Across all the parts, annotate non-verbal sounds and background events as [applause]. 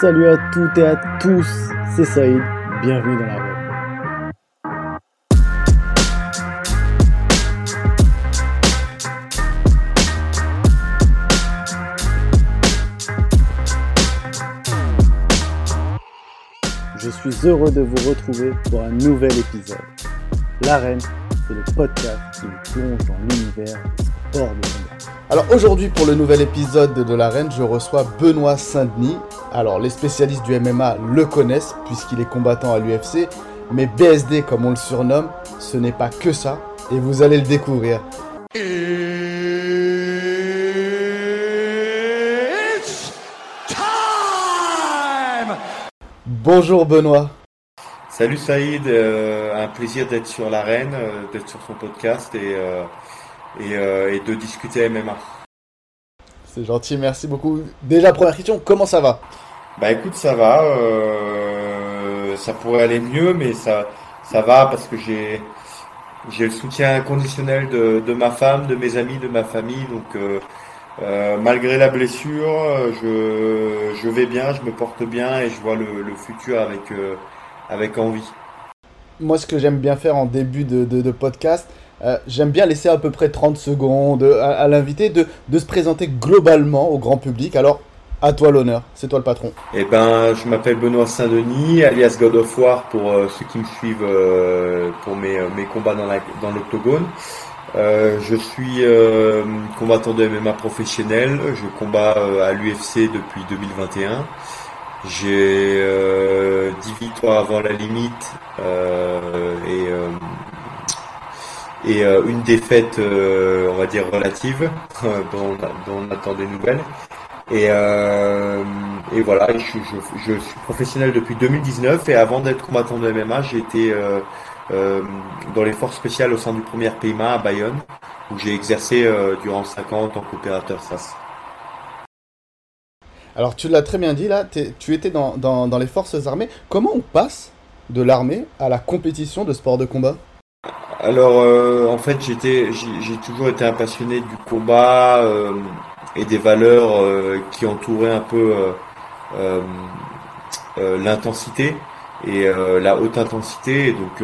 Salut à toutes et à tous, c'est Saïd, bienvenue dans la. Je suis heureux de vous retrouver pour un nouvel épisode. L'arène, c'est le podcast qui nous plonge dans l'univers des sports de combat. Alors aujourd'hui pour le nouvel épisode de l'arène, je reçois Benoît Saint-Denis. Alors les spécialistes du MMA le connaissent puisqu'il est combattant à l'UFC, mais BSD comme on le surnomme, ce n'est pas que ça et vous allez le découvrir. Bonjour Benoît. Salut Saïd, euh, un plaisir d'être sur l'arène, euh, d'être sur son podcast et, euh, et, euh, et de discuter MMA. C'est gentil, merci beaucoup. Déjà première question, comment ça va? Bah écoute, ça va, euh, ça pourrait aller mieux, mais ça, ça va parce que j'ai, j'ai le soutien inconditionnel de, de ma femme, de mes amis, de ma famille, donc euh, euh, malgré la blessure, je, je vais bien, je me porte bien et je vois le, le futur avec, avec envie. Moi ce que j'aime bien faire en début de, de- de podcast, euh, j'aime bien laisser à peu près 30 secondes à, à l'invité de, de se présenter globalement au grand public. Alors à toi l'honneur, c'est toi le patron. Eh ben, je m'appelle Benoît Saint-Denis, alias God of War pour euh, ceux qui me suivent euh, pour mes, euh, mes combats dans dans l'octogone. Euh, je suis euh, combattant de MMA professionnel. Je combats euh, à l'UFC depuis 2021. J'ai euh, 10 victoires avant la limite euh, et, euh, et euh, une défaite, euh, on va dire relative, [laughs] dont, on- attend des nouvelles. Et, euh, voilà, je, suis professionnel depuis 2019 et avant d'être combattant de MMA, euh, dans les forces spéciales au sein du premier PMA à Bayonne, où j'ai exercé durant 5 ans en tant qu'opérateur SAS. Alors tu l'as très bien dit là, tu étais dans les forces armées. Comment on passe de l'armée à la compétition de sport de combat? Alors, euh, en fait, j'étais, j'ai toujours été un passionné du combat euh, et des valeurs euh, qui entouraient un peu euh, euh, euh, l'intensité et la haute intensité. Et donc,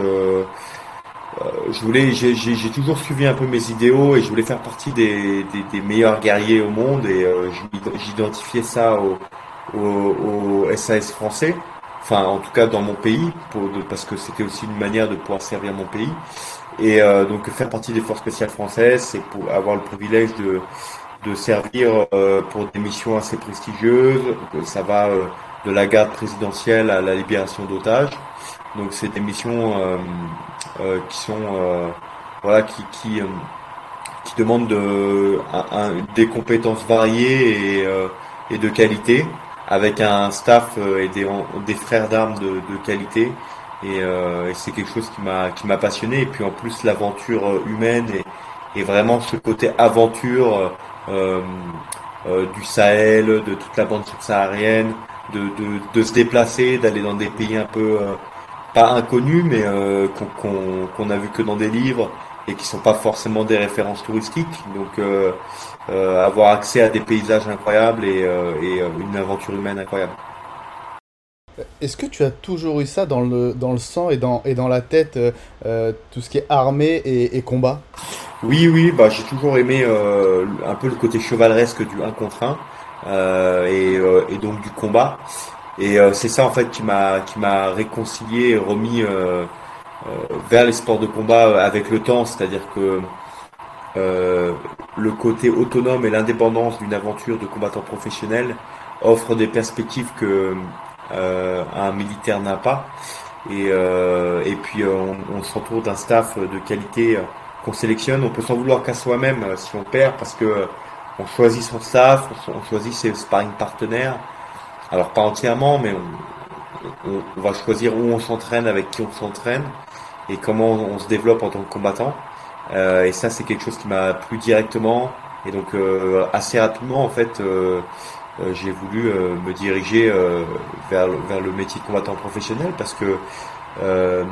je voulais, j'ai toujours suivi un peu mes idéaux et je voulais faire partie des, des, des meilleurs guerriers au monde. Et j'identifiais ça au, au, au SAS français. Enfin, en tout cas dans mon pays, parce que c'était aussi une manière de pouvoir servir mon pays. Et euh, donc faire partie des forces spéciales françaises, c'est pour avoir le privilège de, de servir euh, pour des missions assez prestigieuses. Ça va euh, de la garde présidentielle à la libération d'otages. Donc c'est des missions euh, euh, qui sont euh, voilà qui qui, euh, qui demandent des compétences variées et, euh, et de qualité, avec un staff euh, et des, des frères d'armes de, de qualité. Et, euh, et c'est quelque chose qui m'a qui m'a passionné. Et puis en plus l'aventure euh, humaine et, et vraiment ce côté aventure euh, euh, du Sahel, de toute la bande subsaharienne, de, de, de se déplacer, d'aller dans des pays un peu euh, pas inconnus, mais qu'on qu'on qu'on a vu que dans des livres et qui sont pas forcément des références touristiques. Donc euh, euh, avoir accès à des paysages incroyables et, euh, et euh, une aventure humaine incroyable. Est-ce que tu as toujours eu ça dans le, dans le sang et dans, et dans la tête, euh, euh, tout ce qui est armée et, et combat? Oui, oui, bah j'ai toujours aimé euh, un peu le côté chevaleresque du 1 contre 1 euh, et, euh, et donc du combat. Et euh, c'est ça en fait qui m'a qui m'a réconcilié et remis euh, euh, vers les sports de combat euh, avec le temps, c'est-à-dire que euh, le côté autonome et l'indépendance d'une aventure de combattant professionnel offre des perspectives que euh, un militaire n'a pas. Et, euh, et puis euh, on, on s'entoure d'un staff de qualité qu'on sélectionne. On peut s'en vouloir qu'à soi-même euh, si on perd parce que euh, on choisit son staff, on, choisit ses sparring partenaires. Alors pas entièrement, mais on, va choisir où on s'entraîne, avec qui on s'entraîne et comment on se développe en tant que combattant. Euh, et ça, c'est quelque chose qui m'a plu directement. Et donc euh, assez rapidement, en fait, euh, j'ai voulu me diriger vers, le- vers le métier de combattant professionnel parce que euh,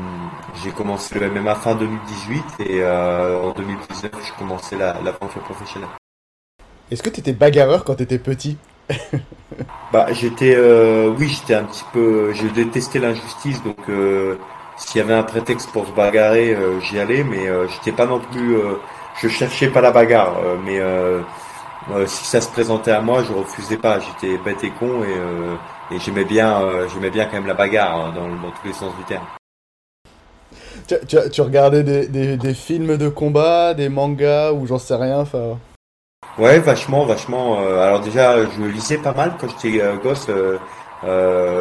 j'ai commencé le MMA fin 2018 et euh, en 2019 j'ai commencé la- l'aventure professionnelle. Est-ce que tu étais bagarreur quand tu étais petit? Bah, j'étais, euh, oui, j'étais un petit peu, je détestais l'injustice, donc euh, s'il y avait un prétexte pour se bagarrer, euh, j'y allais, mais euh, j'étais pas non plus, euh, je cherchais pas la bagarre, mais si ça se présentait à moi, je refusais pas. J'étais bête et con et, et j'aimais bien, j'aimais bien quand même la bagarre hein, dans, dans tous les sens du terme. Tu, tu, tu regardais des, des, des films de combat, des mangas ou j'en sais rien, enfin? Ouais, vachement, vachement. euh, alors déjà, je lisais pas mal quand j'étais euh, gosse. Euh,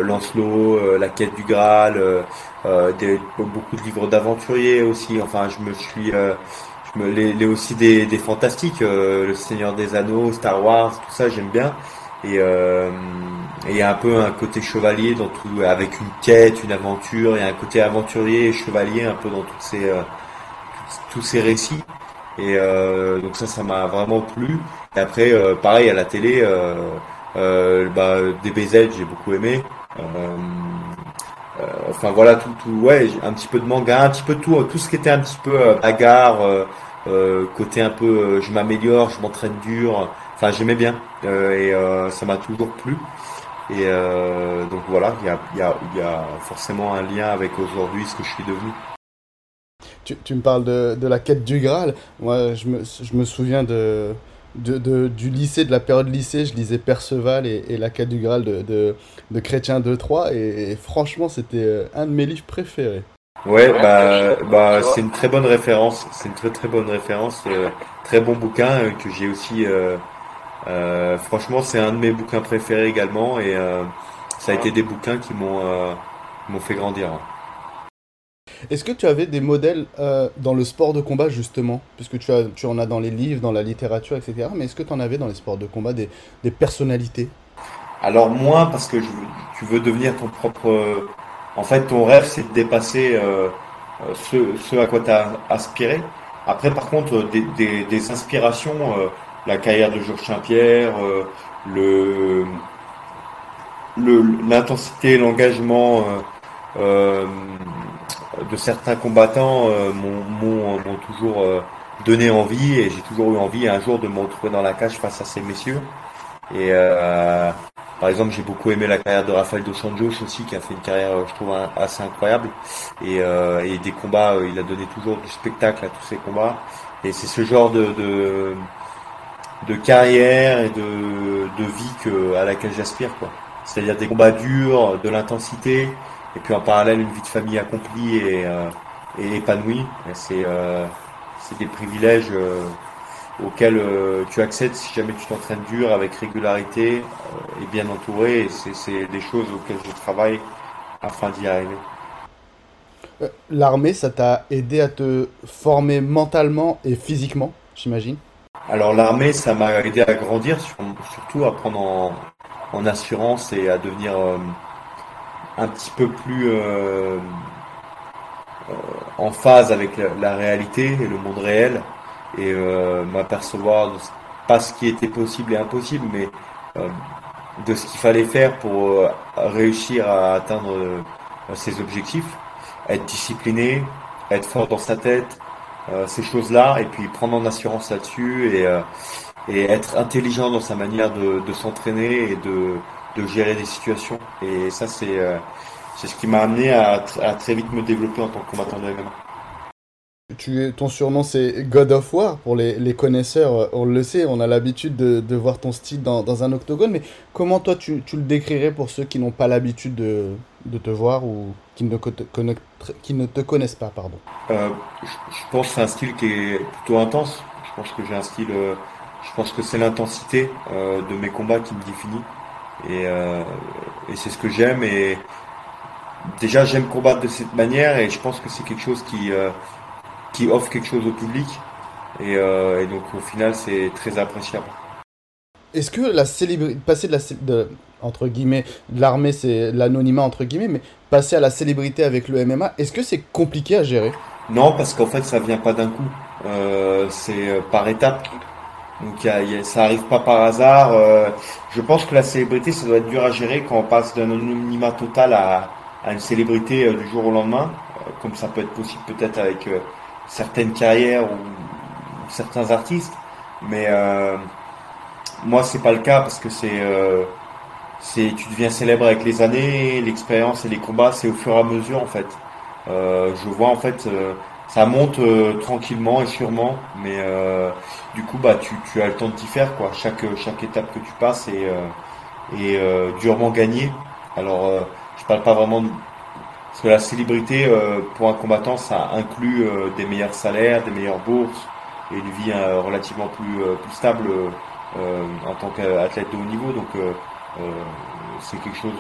Lancelot, euh, La Quête du Graal, euh, euh, des, beaucoup de livres d'aventuriers aussi. Enfin, je me suis, euh, je me, les, les aussi des, des fantastiques, euh, Le Seigneur des Anneaux, Star Wars, tout ça, j'aime bien. Et euh, il y a un peu un côté chevalier dans tout, avec une quête, une aventure. Il y a un côté aventurier chevalier un peu dans toutes ces, euh, tous ces récits. Et euh, donc ça, ça m'a vraiment plu. Et après, euh, pareil à la télé, euh, bah, DBZ, j'ai beaucoup aimé. Euh, euh, enfin voilà, tout, ouais, un petit peu de manga, un petit peu tout, tout ce qui était un petit peu bagarre, côté un peu, je m'améliore, je m'entraîne dur. Enfin, j'aimais bien et ça m'a toujours plu. Et donc voilà, il y a, y y a forcément un lien avec aujourd'hui ce que je suis devenu. Tu, tu me parles de, de la quête du Graal. Moi, je me, je me souviens de, de, de- du lycée, de la période lycée. Je lisais Perceval et, et la quête du Graal de, de, de Chrétien 2-3. Et, et franchement, c'était euh, un de mes livres préférés. Ouais, bah, bah, c'est une très bonne référence. C'est une très très bonne référence. euh, très bon bouquin euh, que j'ai aussi. euh, euh, franchement, c'est un de mes bouquins préférés également, et euh, ça a été des bouquins qui m'ont euh, m'ont fait grandir. Est-ce que tu avais des modèles euh, dans le sport de combat, justement? Puisque tu, en as dans les livres, dans la littérature, etc. Mais est-ce que tu en avais dans les sports de combat des, personnalités? Alors moins parce que tu veux devenir ton propre. euh, En fait, ton rêve, c'est de dépasser euh, ce, à quoi tu as aspiré. Après, par contre, des, inspirations, la carrière de Georges Saint-Pierre, l'intensité, l'engagement de certains combattants euh, m'ont m'ont- toujours euh, donné envie et j'ai toujours eu envie un jour de me retrouver dans la cage face à ces messieurs. Et euh, par exemple, j'ai beaucoup aimé la carrière de Rafael dos Anjos aussi, qui a fait une carrière, euh, je trouve, assez incroyable. Et, euh, et des combats, euh, il a donné toujours du spectacle à tous ses combats. Et c'est ce genre de, de, de carrière et de, de vie que, à laquelle j'aspire, quoi. C'est-à-dire des combats durs, de l'intensité, et puis en parallèle une vie de famille accomplie et, euh, et épanouie. C'est euh, c'est des privilèges euh, auxquels euh, tu accèdes si jamais tu t'entraînes dur, avec régularité euh, et bien entouré. C'est des choses auxquelles je travaille afin d'y arriver. L'armée, ça t'a aidé à te former mentalement et physiquement, j'imagine? Alors l'armée, ça m'a aidé à grandir, sur- surtout à prendre en, en assurance et à devenir euh, un petit peu plus euh, euh, en phase avec la, réalité et le monde réel. Et euh, m'apercevoir de pas ce qui était possible et impossible, mais euh, de ce qu'il fallait faire pour réussir à atteindre ses objectifs, être discipliné, être fort dans sa tête, euh, ces choses-là, et puis prendre en assurance là-dessus et, euh, et être intelligent dans sa manière de, de s'entraîner et de, de gérer des situations. Et ça, c'est euh, c'est ce qui m'a amené à, à très vite me développer en tant que combattant de MMA. tu, es- Ton surnom, c'est God of War. Pour les, les connaisseurs, euh, on le sait, on a l'habitude de, de voir ton style dans, dans un octogone. Mais comment toi, tu, tu le décrirais pour ceux qui n'ont pas l'habitude de, de te voir ou qui ne, te conna- qui ne te connaissent pas, pardon? Euh, je, je pense que c'est un style qui est plutôt intense. Je pense que j'ai un style. euh, je pense que c'est l'intensité euh, de mes combats qui me définit. Et, euh, et c'est ce que j'aime. Et déjà, j'aime combattre de cette manière. Et je pense que c'est quelque chose qui euh, qui offre quelque chose au public. Et, euh, et donc, au final, c'est très appréciable. Est-ce que la célébrité, passer de la, de, entre guillemets, l'armée, c'est l'anonymat, entre guillemets, mais passer à la célébrité avec le MMA, est-ce que c'est compliqué à gérer? Non, parce qu'en fait, ça vient pas d'un coup. C'est par étapes. Donc, il y a- il y a- ça arrive pas par hasard. Euh, je pense que la célébrité, ça doit être dur à gérer quand on passe d'un anonymat total à, une célébrité euh, du jour au lendemain, euh, comme ça peut être possible peut-être avec euh, certaines carrières ou, certains artistes. Mais euh, moi, c'est pas le cas parce que c'est, tu deviens célèbre avec les années, l'expérience et les combats, c'est au fur et à mesure en fait. je vois en fait ça monte euh, tranquillement et sûrement, mais euh, du coup bah tu, tu, as le temps de t'y faire quoi. Chaque chaque étape que tu passes est, euh, durement gagnée. Alors je parle pas vraiment de... parce que la célébrité pour un combattant ça inclut des meilleurs salaires, des meilleures bourses et une vie relativement plus plus stable en tant qu'athlète de haut niveau. Donc c'est quelque chose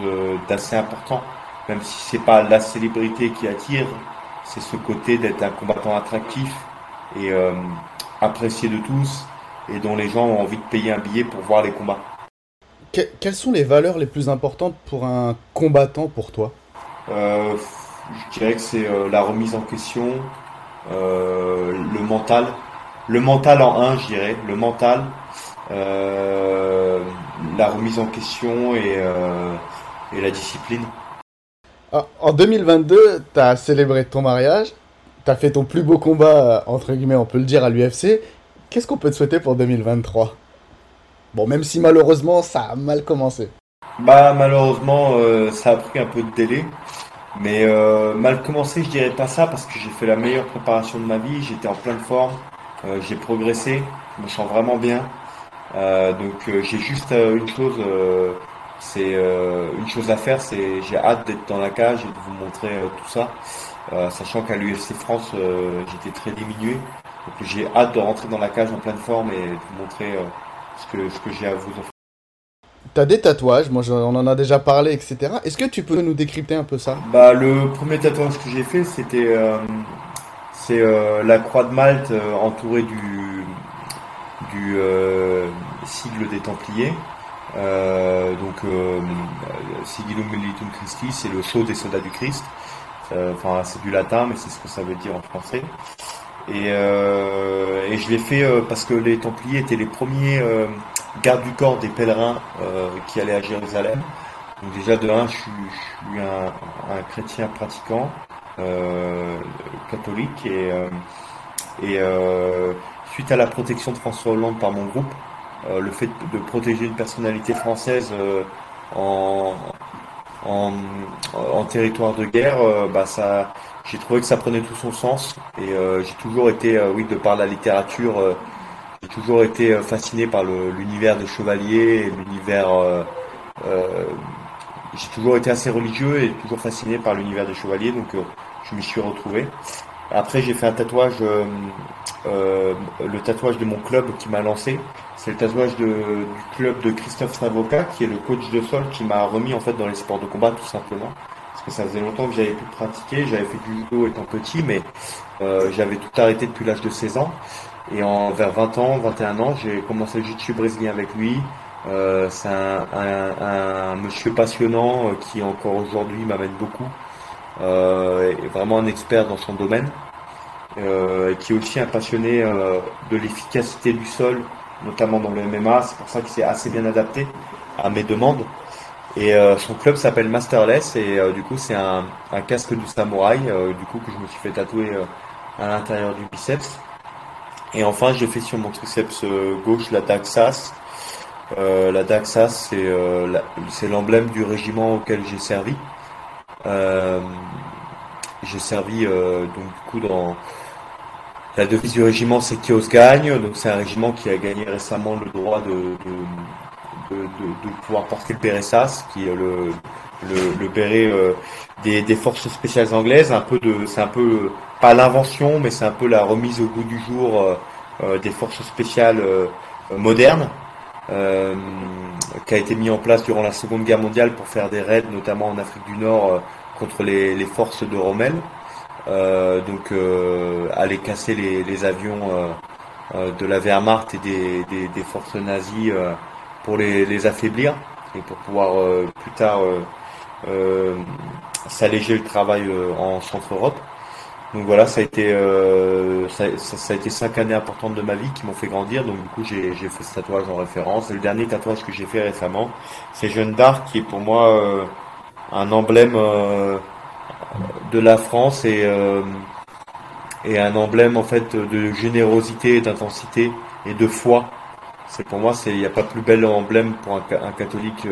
d'assez important, même si c'est pas la célébrité qui attire c'est ce côté d'être un combattant attractif et euh, apprécié de tous et dont les gens ont envie de payer un billet pour voir les combats. quelles sont les valeurs les plus importantes pour un combattant pour toi? Euh, Je dirais que c'est euh, la remise en question, le mental. Le mental en un, je dirais. Le mental, la remise en question et, et la discipline. En 2022, tu as célébré ton mariage, tu as fait ton plus beau combat, euh, entre guillemets, on peut le dire, à l'UFC. Qu'est-ce qu'on peut te souhaiter pour 2023 Bon, même si malheureusement, ça a mal commencé. Bah, malheureusement, euh, ça a pris un peu de délai. Mais euh, mal commencé, je dirais pas ça parce que j'ai fait la meilleure préparation de ma vie. J'étais en pleine forme, j'ai progressé, je me sens vraiment bien. donc j'ai juste une chose c'est euh, une chose à faire, c'est j'ai hâte d'être dans la cage et de vous montrer euh, tout ça, euh, sachant qu'à l'UFC France j'étais très diminué, donc j'ai hâte de rentrer dans la cage en pleine forme et de vous montrer ce que ce que j'ai à vous offrir. T'as des tatouages, moi on en a déjà parlé, etc. Est-ce que tu peux nous décrypter un peu ça? Bah le premier tatouage que j'ai fait, c'était c'est la croix de Malte entourée du du sigle des Templiers. Euh, donc, euh, Sigillum Militum Christi, c'est le sceau des soldats du Christ. Euh, enfin, c'est du latin, mais c'est ce que ça veut dire en français. Et, je l'ai fait parce que les Templiers étaient les premiers gardes du corps des pèlerins qui allaient à Jérusalem. Donc déjà de un, je suis, un, chrétien pratiquant catholique et, suite à la protection de François Hollande par mon groupe, le fait de protéger une personnalité française euh, en, en, territoire de guerre, euh, bah ça, j'ai trouvé que ça prenait tout son sens. Et j'ai toujours été, oui, de par la littérature, j'ai toujours été fasciné par l'univers des chevaliers, l'univers. j'ai toujours été assez religieux et toujours fasciné par l'univers des chevaliers, donc je m'y suis retrouvé. Après, j'ai fait un tatouage, le tatouage de mon club qui m'a lancé. C'est le tatouage du club de Christophe Savoca, qui est le coach de sol, qui m'a remis en fait dans les sports de combat tout simplement. Parce que ça faisait longtemps que j'avais pu pratiquer, j'avais fait du judo étant petit, mais euh, j'avais tout arrêté depuis l'âge de 16 ans. Et en vers 20 ans, 21 ans, j'ai commencé le jiu-jitsu brésilien avec lui. Euh, c'est un, monsieur passionnant euh, qui encore aujourd'hui m'amène beaucoup. Euh, vraiment un expert dans son domaine. Euh, qui est aussi un passionné de l'efficacité du sol notamment dans le MMA. C'est pour ça qu'il s'est assez bien adapté à mes demandes. Et euh, son club s'appelle Masterless et euh, du coup c'est un, casque du samouraï euh, du coup que je me suis fait tatouer à l'intérieur du biceps. Et enfin j'ai fait sur mon triceps gauche la Daxas. la Daxas c'est l'emblème du régiment auquel j'ai servi. j'ai servi donc du coup dans la devise du régiment, c'est Kios gagne. Donc, c'est un régiment qui a gagné récemment le droit de, de, de, de pouvoir porter le Béressas, qui est le, le, le béret euh, des, des, forces spéciales anglaises. Un peu de, c'est un peu pas l'invention, mais c'est un peu la remise au goût du jour euh, euh, des forces spéciales modernes. qui a été mis en place durant la Seconde Guerre mondiale pour faire des raids, notamment en Afrique du Nord, contre les, les forces de Rommel. Euh, donc euh, aller casser les, les avions euh, de la Wehrmacht et des, des, des forces nazies pour les, les, affaiblir et pour pouvoir plus tard s'alléger le travail en Centre-Europe. Donc voilà, ça a été euh, ça, ça, a été cinq années importantes de ma vie qui m'ont fait grandir. Donc du coup, j'ai fait ce tatouage en référence. Le dernier tatouage que j'ai fait récemment, c'est Jeanne d'Arc, qui est pour moi euh, un emblème euh, de la France et, euh, et un emblème en fait de générosité, d'intensité et de foi C'est pour moi, il n'y a pas plus bel emblème pour un, catholique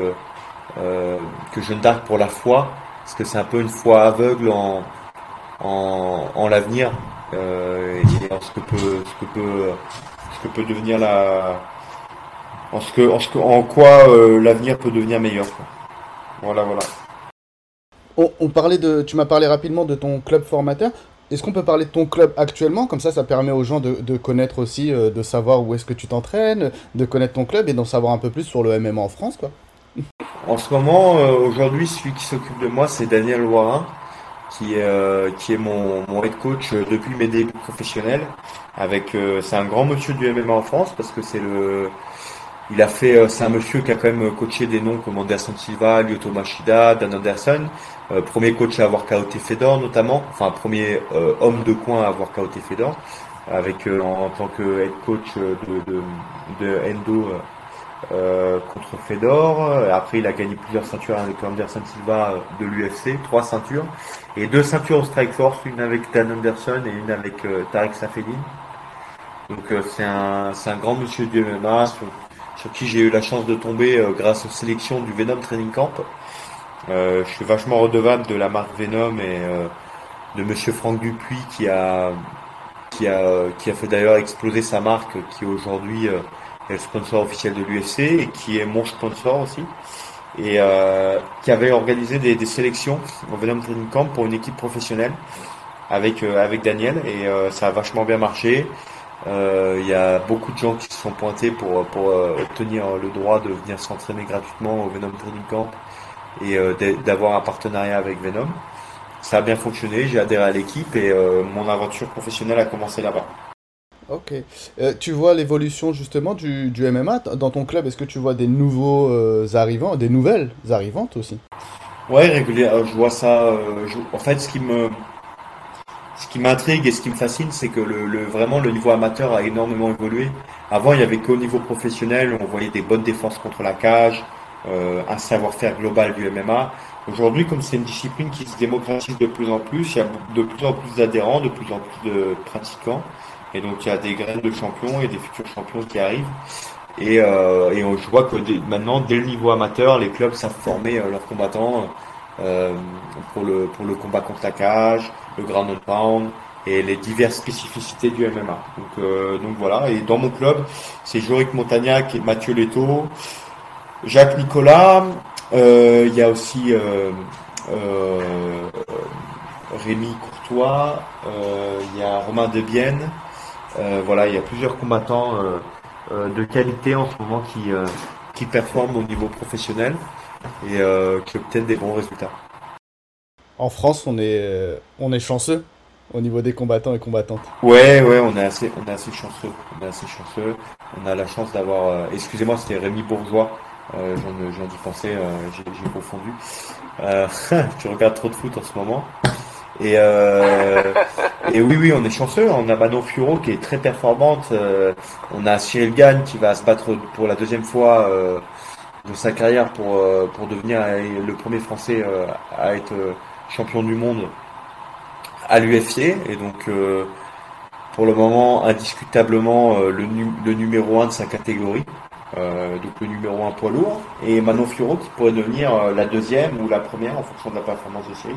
que Jeanne d'Arc pour la foi, parce que c'est un peu une foi aveugle en en, en l'avenir et en ce que peut ce que peut ce que peut devenir la en ce que en, ce que, en quoi l'avenir peut devenir meilleur. Voilà, voilà. On, parlait de, tu m'as parlé rapidement de ton club formateur. Est-ce qu'on peut parler de ton club actuellement? Comme ça, ça permet aux gens de, connaître aussi, euh, de savoir où est-ce que tu t'entraînes, de connaître ton club et d'en savoir un peu plus sur le MMA en France, quoi. En ce moment, euh, aujourd'hui, celui qui s'occupe de moi, c'est Daniel Loirin, qui est, euh, qui est mon, mon, head coach depuis mes débuts professionnels. Avec, c'est un grand monsieur du MMA en France parce que c'est le, il a fait, c'est un monsieur qui a quand même coaché des noms comme Anderson Silva, Lyoto Machida, Dan Anderson. Euh, premier coach à avoir KOT Fedor notamment, enfin premier euh, homme de coin à avoir KOT Fedor, avec euh, en, tant que head coach de, de, Endo contre Fedor. Après, il a gagné plusieurs ceintures avec Anderson Silva de l'UFC, trois ceintures et deux ceintures au Strike Force, une avec Dan Anderson et une avec Tarek Safedin. Donc c'est un, un grand monsieur du MMA sur, sur qui j'ai eu la chance de tomber grâce aux sélections du Venom Training Camp. Euh, je suis vachement redevable de la marque Venom et euh, de Monsieur Franck Dupuis qui a qui a qui a fait d'ailleurs exploser sa marque, qui aujourd'hui euh, est le sponsor officiel de l'UFC et qui est mon sponsor aussi et qui avait organisé des, des, sélections au Venom Training Camp pour une équipe professionnelle avec avec Daniel et ça a vachement bien marché. Il y a beaucoup de gens qui se sont pointés pour pour obtenir le droit de venir s'entraîner gratuitement au Venom Training Camp et euh, d'avoir un partenariat avec Venom. Ça a bien fonctionné, j'ai adhéré à l'équipe et euh, mon aventure professionnelle a commencé là-bas. Ok. Euh, tu vois l'évolution justement du, du, MMA dans ton club? Est-ce que tu vois des nouveaux arrivants, des nouvelles arrivantes aussi? Ouais, régulièrement. Je vois ça. en fait, ce qui me, ce qui m'intrigue et ce qui me fascine, c'est que le, le, vraiment le niveau amateur a énormément évolué. Avant, il y avait qu'au niveau professionnel, on voyait des bonnes défenses contre la cage, euh, un savoir-faire global du MMA. Aujourd'hui, comme c'est une discipline qui se démocratise de plus en plus, il y a de plus en plus d'adhérents, de plus en plus de pratiquants. Et donc, il y a des graines de champions et des futurs champions qui arrivent. Et, euh, et je vois que maintenant, dès le niveau amateur, les clubs savent former euh, leurs combattants euh, pour, le, pour le combat contre la cage, le ground and pound et les diverses spécificités du MMA. Donc, euh, donc voilà. Et dans mon club, c'est Joric Montagnac et Mathieu Leto. Jacques Nicolas, euh, il y a aussi euh, euh, Rémi Courtois, il y a Romain Debienne. voilà, il y a plusieurs combattants de qualité en ce moment qui, qui performent au niveau professionnel et qui obtiennent des bons résultats. En France, on est, on est chanceux au niveau des combattants et combattantes. Ouais, ouais, on est assez, on est assez chanceux. On est assez chanceux. On a la chance d'avoir. excusez-moi, c'était Rémi Bourgeois euh, J'en ai pensé, euh, j'ai confondu. Euh, [laughs] tu regardes trop de foot en ce moment. Et, euh, et oui, oui, on est chanceux. On a Manon Furo qui est très performante. Euh, on a Cyril Gann qui va se battre pour la deuxième fois euh, de sa carrière pour, pour devenir le premier Français à être champion du monde à l'UFC. Et donc, pour le moment, indiscutablement, le, le numéro un de sa catégorie. Euh, donc le numéro 1 poids lourd, et Manon Fioro qui pourrait devenir euh, la deuxième ou la première en fonction de la performance de série,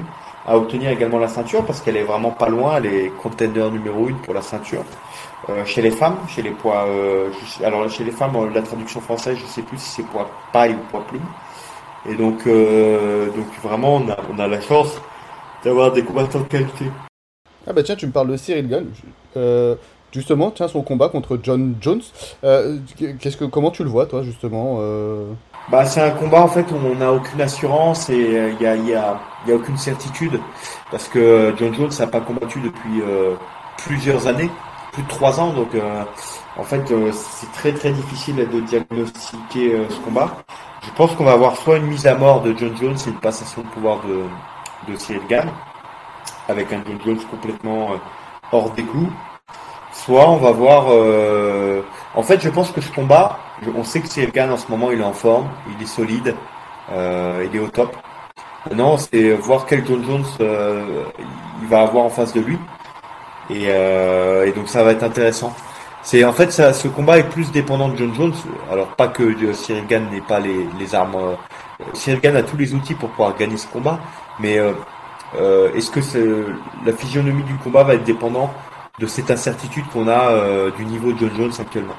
à obtenir également la ceinture parce qu'elle est vraiment pas loin, elle est contender numéro 1 pour la ceinture. Euh, chez les femmes, chez les poids, alors chez les femmes, la traduction française, je sais plus si c'est poids paille ou poids plume. Et donc, donc vraiment, on a, on a la chance d'avoir des combattants de qualité. Ah bah tiens, tu me parles de Cyril Gunn justement, tiens, son combat contre John Jones. Euh, qu'est-ce que, comment tu le vois, toi, justement euh? Bah, c'est un combat en fait où on n'a aucune assurance et il euh, n'y a, a, a aucune certitude parce que John Jones n'a pas combattu depuis plusieurs années, plus de trois ans. Donc en fait, c'est très très difficile de diagnostiquer ce combat. Je pense qu'on va avoir soit une mise à mort de John Jones et une passation de pouvoir de, de Cyril Gann avec un John Jones complètement hors des coups soit on va voir. Euh, en fait, je pense que ce combat, on sait que Cyril en ce moment, il est en forme, il est solide, euh, il est au top. Non, c'est voir quel John Jones euh, il va avoir en face de lui. Et, donc ça va être intéressant. C'est en fait ce combat est plus dépendant de John Jones. Alors pas que euh, Cyril Gann n'ait pas les, les armes. Euh, Cyril a tous les outils pour pouvoir gagner ce combat, mais euh, euh, est-ce que la physionomie du combat va être dépendant de cette incertitude qu'on a euh, du niveau de John Jones actuellement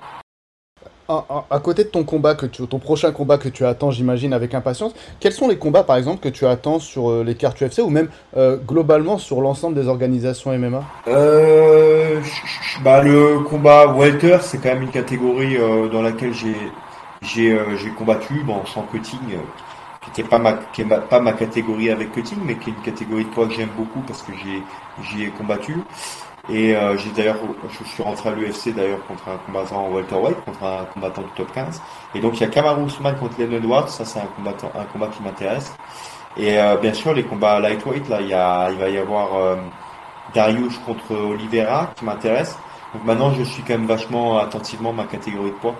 à, côté de ton combat que tu, ton prochain combat que tu attends, j'imagine avec impatience, quels sont les combats par exemple que tu attends sur euh, les cartes UFC ou même euh, globalement sur l'ensemble des organisations MMA euh, bah, le combat welter, c'est quand même une catégorie dans laquelle j'ai j'ai j'ai combattu, bon sans cutting, qui n'est pas ma qui est pas ma catégorie avec cutting, mais qui est une catégorie de poids que j'aime beaucoup parce que j'ai j'y ai combattu. Et euh, j'ai d'ailleurs, je suis rentré à l'UFC d'ailleurs contre un combattant en welterweight, contre un combattant du top 15. Et donc il y a Kamaru Usman contre Leon Edwards, ça c'est un combat qui m'intéresse. Et euh, bien sûr les combats lightweight, là il y a, il va y avoir euh, Darius contre Oliveira qui m'intéresse. Donc maintenant je suis quand même vachement attentivement ma catégorie de poids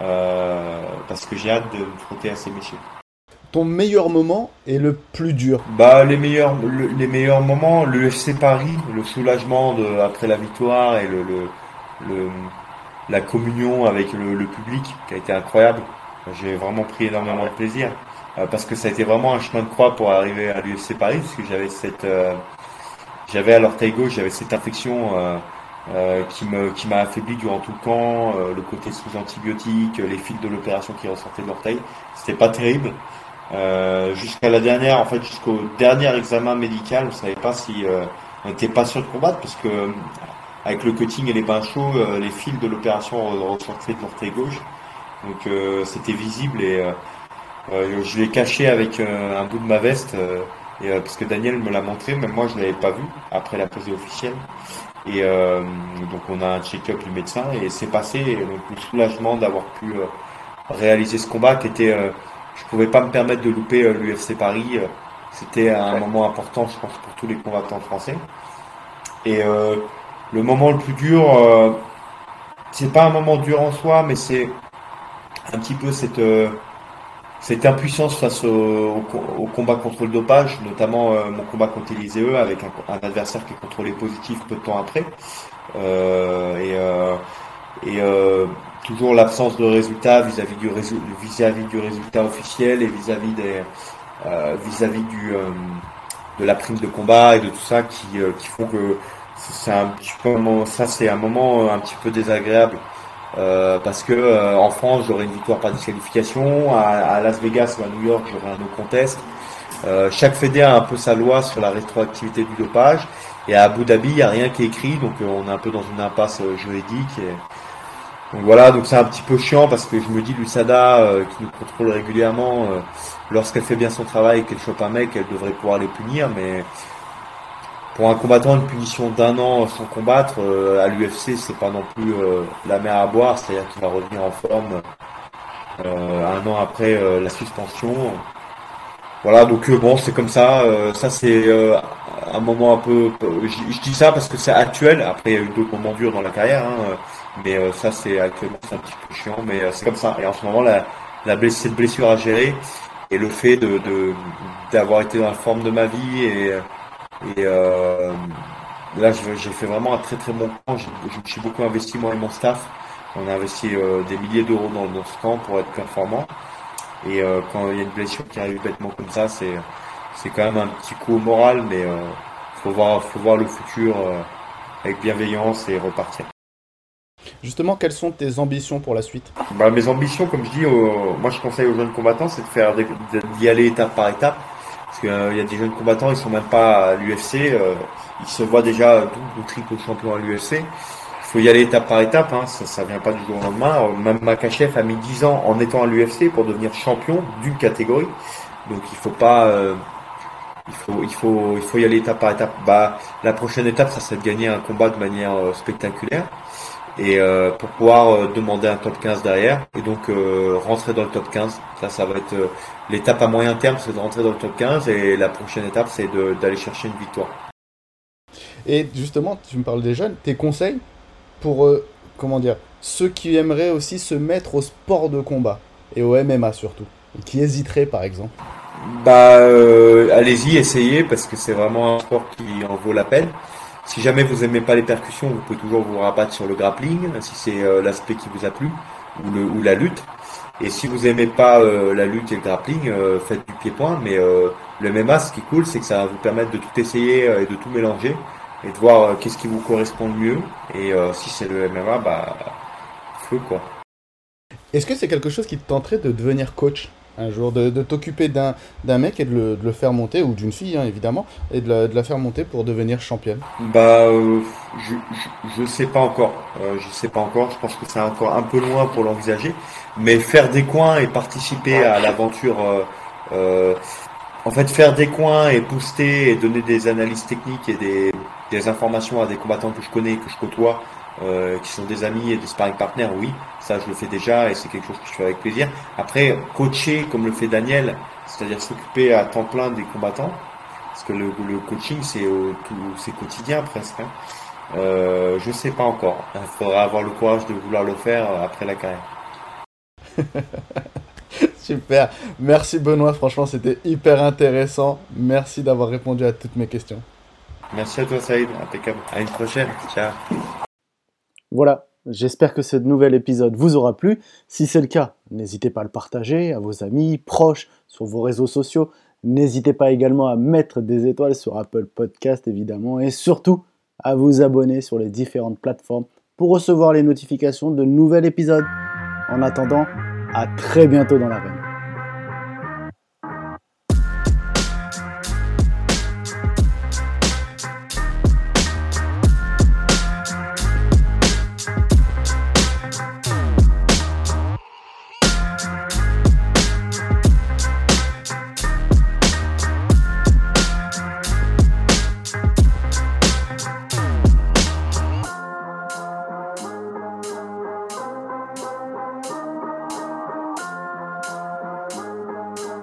euh, parce que j'ai hâte de me frotter à ces messieurs ton meilleur moment est le plus dur Bah les meilleurs les meilleurs moments, le FC Paris, le soulagement de, après la victoire et le, le, la communion avec le, public qui a été incroyable. J'ai vraiment pris énormément de plaisir euh, parce que ça a été vraiment un chemin de croix pour arriver à l'UFC Paris parce que j'avais cette euh, j'avais à l'orteil gauche j'avais cette infection euh, qui me qui m'a affaibli durant tout le camp, le côté sous antibiotiques, les fils de l'opération qui ressortaient de l'orteil, c'était pas terrible. Euh, jusqu'à la dernière, en fait, jusqu'au dernier examen médical, on savait pas si euh, on n'était pas sûr de combattre parce que euh, avec le cutting et les bains chauds, les fils de l'opération ressortaient de l'orteil gauche, donc c'était visible et je l'ai caché avec un bout de ma veste et, parce que Daniel me l'a montré, mais moi je l'avais pas vu après la posée officielle. Et donc on a un check-up du médecin et c'est passé. donc le soulagement d'avoir pu réaliser ce combat qui était je pouvais pas me permettre de louper euh, l'UFC Paris. Euh, c'était un moment important, je pense, pour tous les combattants français. Et euh, le moment le plus dur, euh, c'est pas un moment dur en soi, mais c'est un petit peu cette cette impuissance face au, combat contre le dopage, notamment mon combat contre Elisée avec un, adversaire qui est contrôlé positif peu de temps après. et et toujours l'absence de résultats vis-à-vis du, vis-à-vis du résultat officiel et vis-à-vis des euh, vis-à-vis du euh, de la prime de combat et de tout ça qui, euh, qui font que c'est un petit peu ça c'est un moment un petit peu désagréable. Parce que en France j'aurais une victoire par disqualification. À, Las Vegas ou à New York j'aurais un no contest. Chaque fédé a un peu sa loi sur la rétroactivité du dopage. Et à Abu Dhabi il n'y a rien qui est écrit. Donc on est un peu dans une impasse juridique et, donc voilà, donc c'est un petit peu chiant parce que je me dis l'USADA euh, qui nous contrôle régulièrement, euh, lorsqu'elle fait bien son travail et qu'elle chope un mec, elle devrait pouvoir les punir, mais pour un combattant, une punition d'un an sans combattre, euh, à l'UFC, c'est pas non plus la mer à boire, c'est-à-dire qu'il va revenir en forme un an après la suspension. Voilà, donc bon, c'est comme ça. ça, c'est un moment un peu. Je, dis ça parce que c'est actuel. Après, il y a eu d'autres moments durs dans la carrière. Hein, mais euh, ça, c'est actuellement c'est un petit peu chiant, mais euh, c'est comme ça. Et en ce moment, la, la blessure, cette blessure à gérer et le fait de d'avoir été dans la forme de ma vie et, et euh, là, j'ai fait vraiment un très très bon camp. Je, me suis beaucoup investi moi et mon staff. On a investi des milliers d'euros dans, dans, ce camp pour être performant. Et quand il y a une blessure qui arrive bêtement comme ça, c'est c'est quand même un petit coup au moral, mais faut voir faut voir le futur avec bienveillance et repartir. Justement, quelles sont tes ambitions pour la suite? Bah, Mes ambitions, comme je dis, moi je conseille aux jeunes combattants, c'est de faire d'y aller étape par étape. Parce qu'il euh, y a des jeunes combattants, ils sont même pas à l'UFC, euh, ils se voient déjà double ou triple champion à l'UFC. Il faut y aller étape par étape, hein, ça, ça vient pas du jour au lendemain. Euh, même Makachev a mis 10 ans en étant à l'UFC pour devenir champion d'une catégorie. Donc il faut pas, y aller étape par étape. Bah, la prochaine étape, ça serait de gagner un combat de manière spectaculaire et euh, pour pouvoir euh, demander un top 15 derrière et donc euh, rentrer dans le top 15. Ça, ça va être l'étape à moyen terme, c'est de rentrer dans le top 15 et la prochaine étape, c'est d'aller chercher une victoire. Et justement, tu me parles des jeunes, tes conseils pour comment dire ceux qui aimeraient aussi se mettre au sport de combat et au MMA surtout, qui hésiteraient par exemple. Bah allez-y, essayez parce que c'est vraiment un sport qui en vaut la peine Si jamais vous aimez pas les percussions, vous pouvez toujours vous rabattre sur le grappling, si c'est l'aspect qui vous a plu, ou, le, ou la lutte. Et si vous aimez pas la lutte et le grappling, faites du pied-point. Mais le MMA, ce qui est cool, c'est que ça va vous permettre de tout essayer et de tout mélanger et de voir qu'est-ce qui vous correspond le mieux. Et si c'est le MMA, bah feu quoi. Est-ce que c'est quelque chose qui te tenterait de devenir coach? Un jour, de, t'occuper d'un, mec et de le, faire monter, ou d'une fille hein, évidemment, et de la, faire monter pour devenir championne Bah, euh, je, ne sais pas encore. Euh, je sais pas encore. Je pense que c'est encore un peu loin pour l'envisager. Mais faire des coins et participer à l'aventure. Euh, en fait, faire des coins et booster et donner des analyses techniques et des, des informations à des combattants que je connais, que je côtoie, euh, qui sont des amis et des sparring partners, oui, ça je le fais déjà et c'est quelque chose que je fais avec plaisir. Après, coacher comme le fait Daniel, c'est-à-dire s'occuper à temps plein des combattants, parce que le, coaching c'est c'est quotidien presque. Hein. Euh, je sais pas encore. Il faudra avoir le courage de vouloir le faire après la carrière. [laughs] Super. Merci Benoît. Franchement, c'était hyper intéressant. Merci d'avoir répondu à toutes mes questions. Merci à toi Saïd. Impeccable. À une prochaine. Ciao. Voilà, j'espère que ce nouvel épisode vous aura plu. Si c'est le cas, n'hésitez pas à le partager à vos amis, proches, sur vos réseaux sociaux. N'hésitez pas également à mettre des étoiles sur Apple Podcast évidemment et surtout à vous abonner sur les différentes plateformes pour recevoir les notifications de nouveaux épisodes. En attendant, à très bientôt dans la l'arène.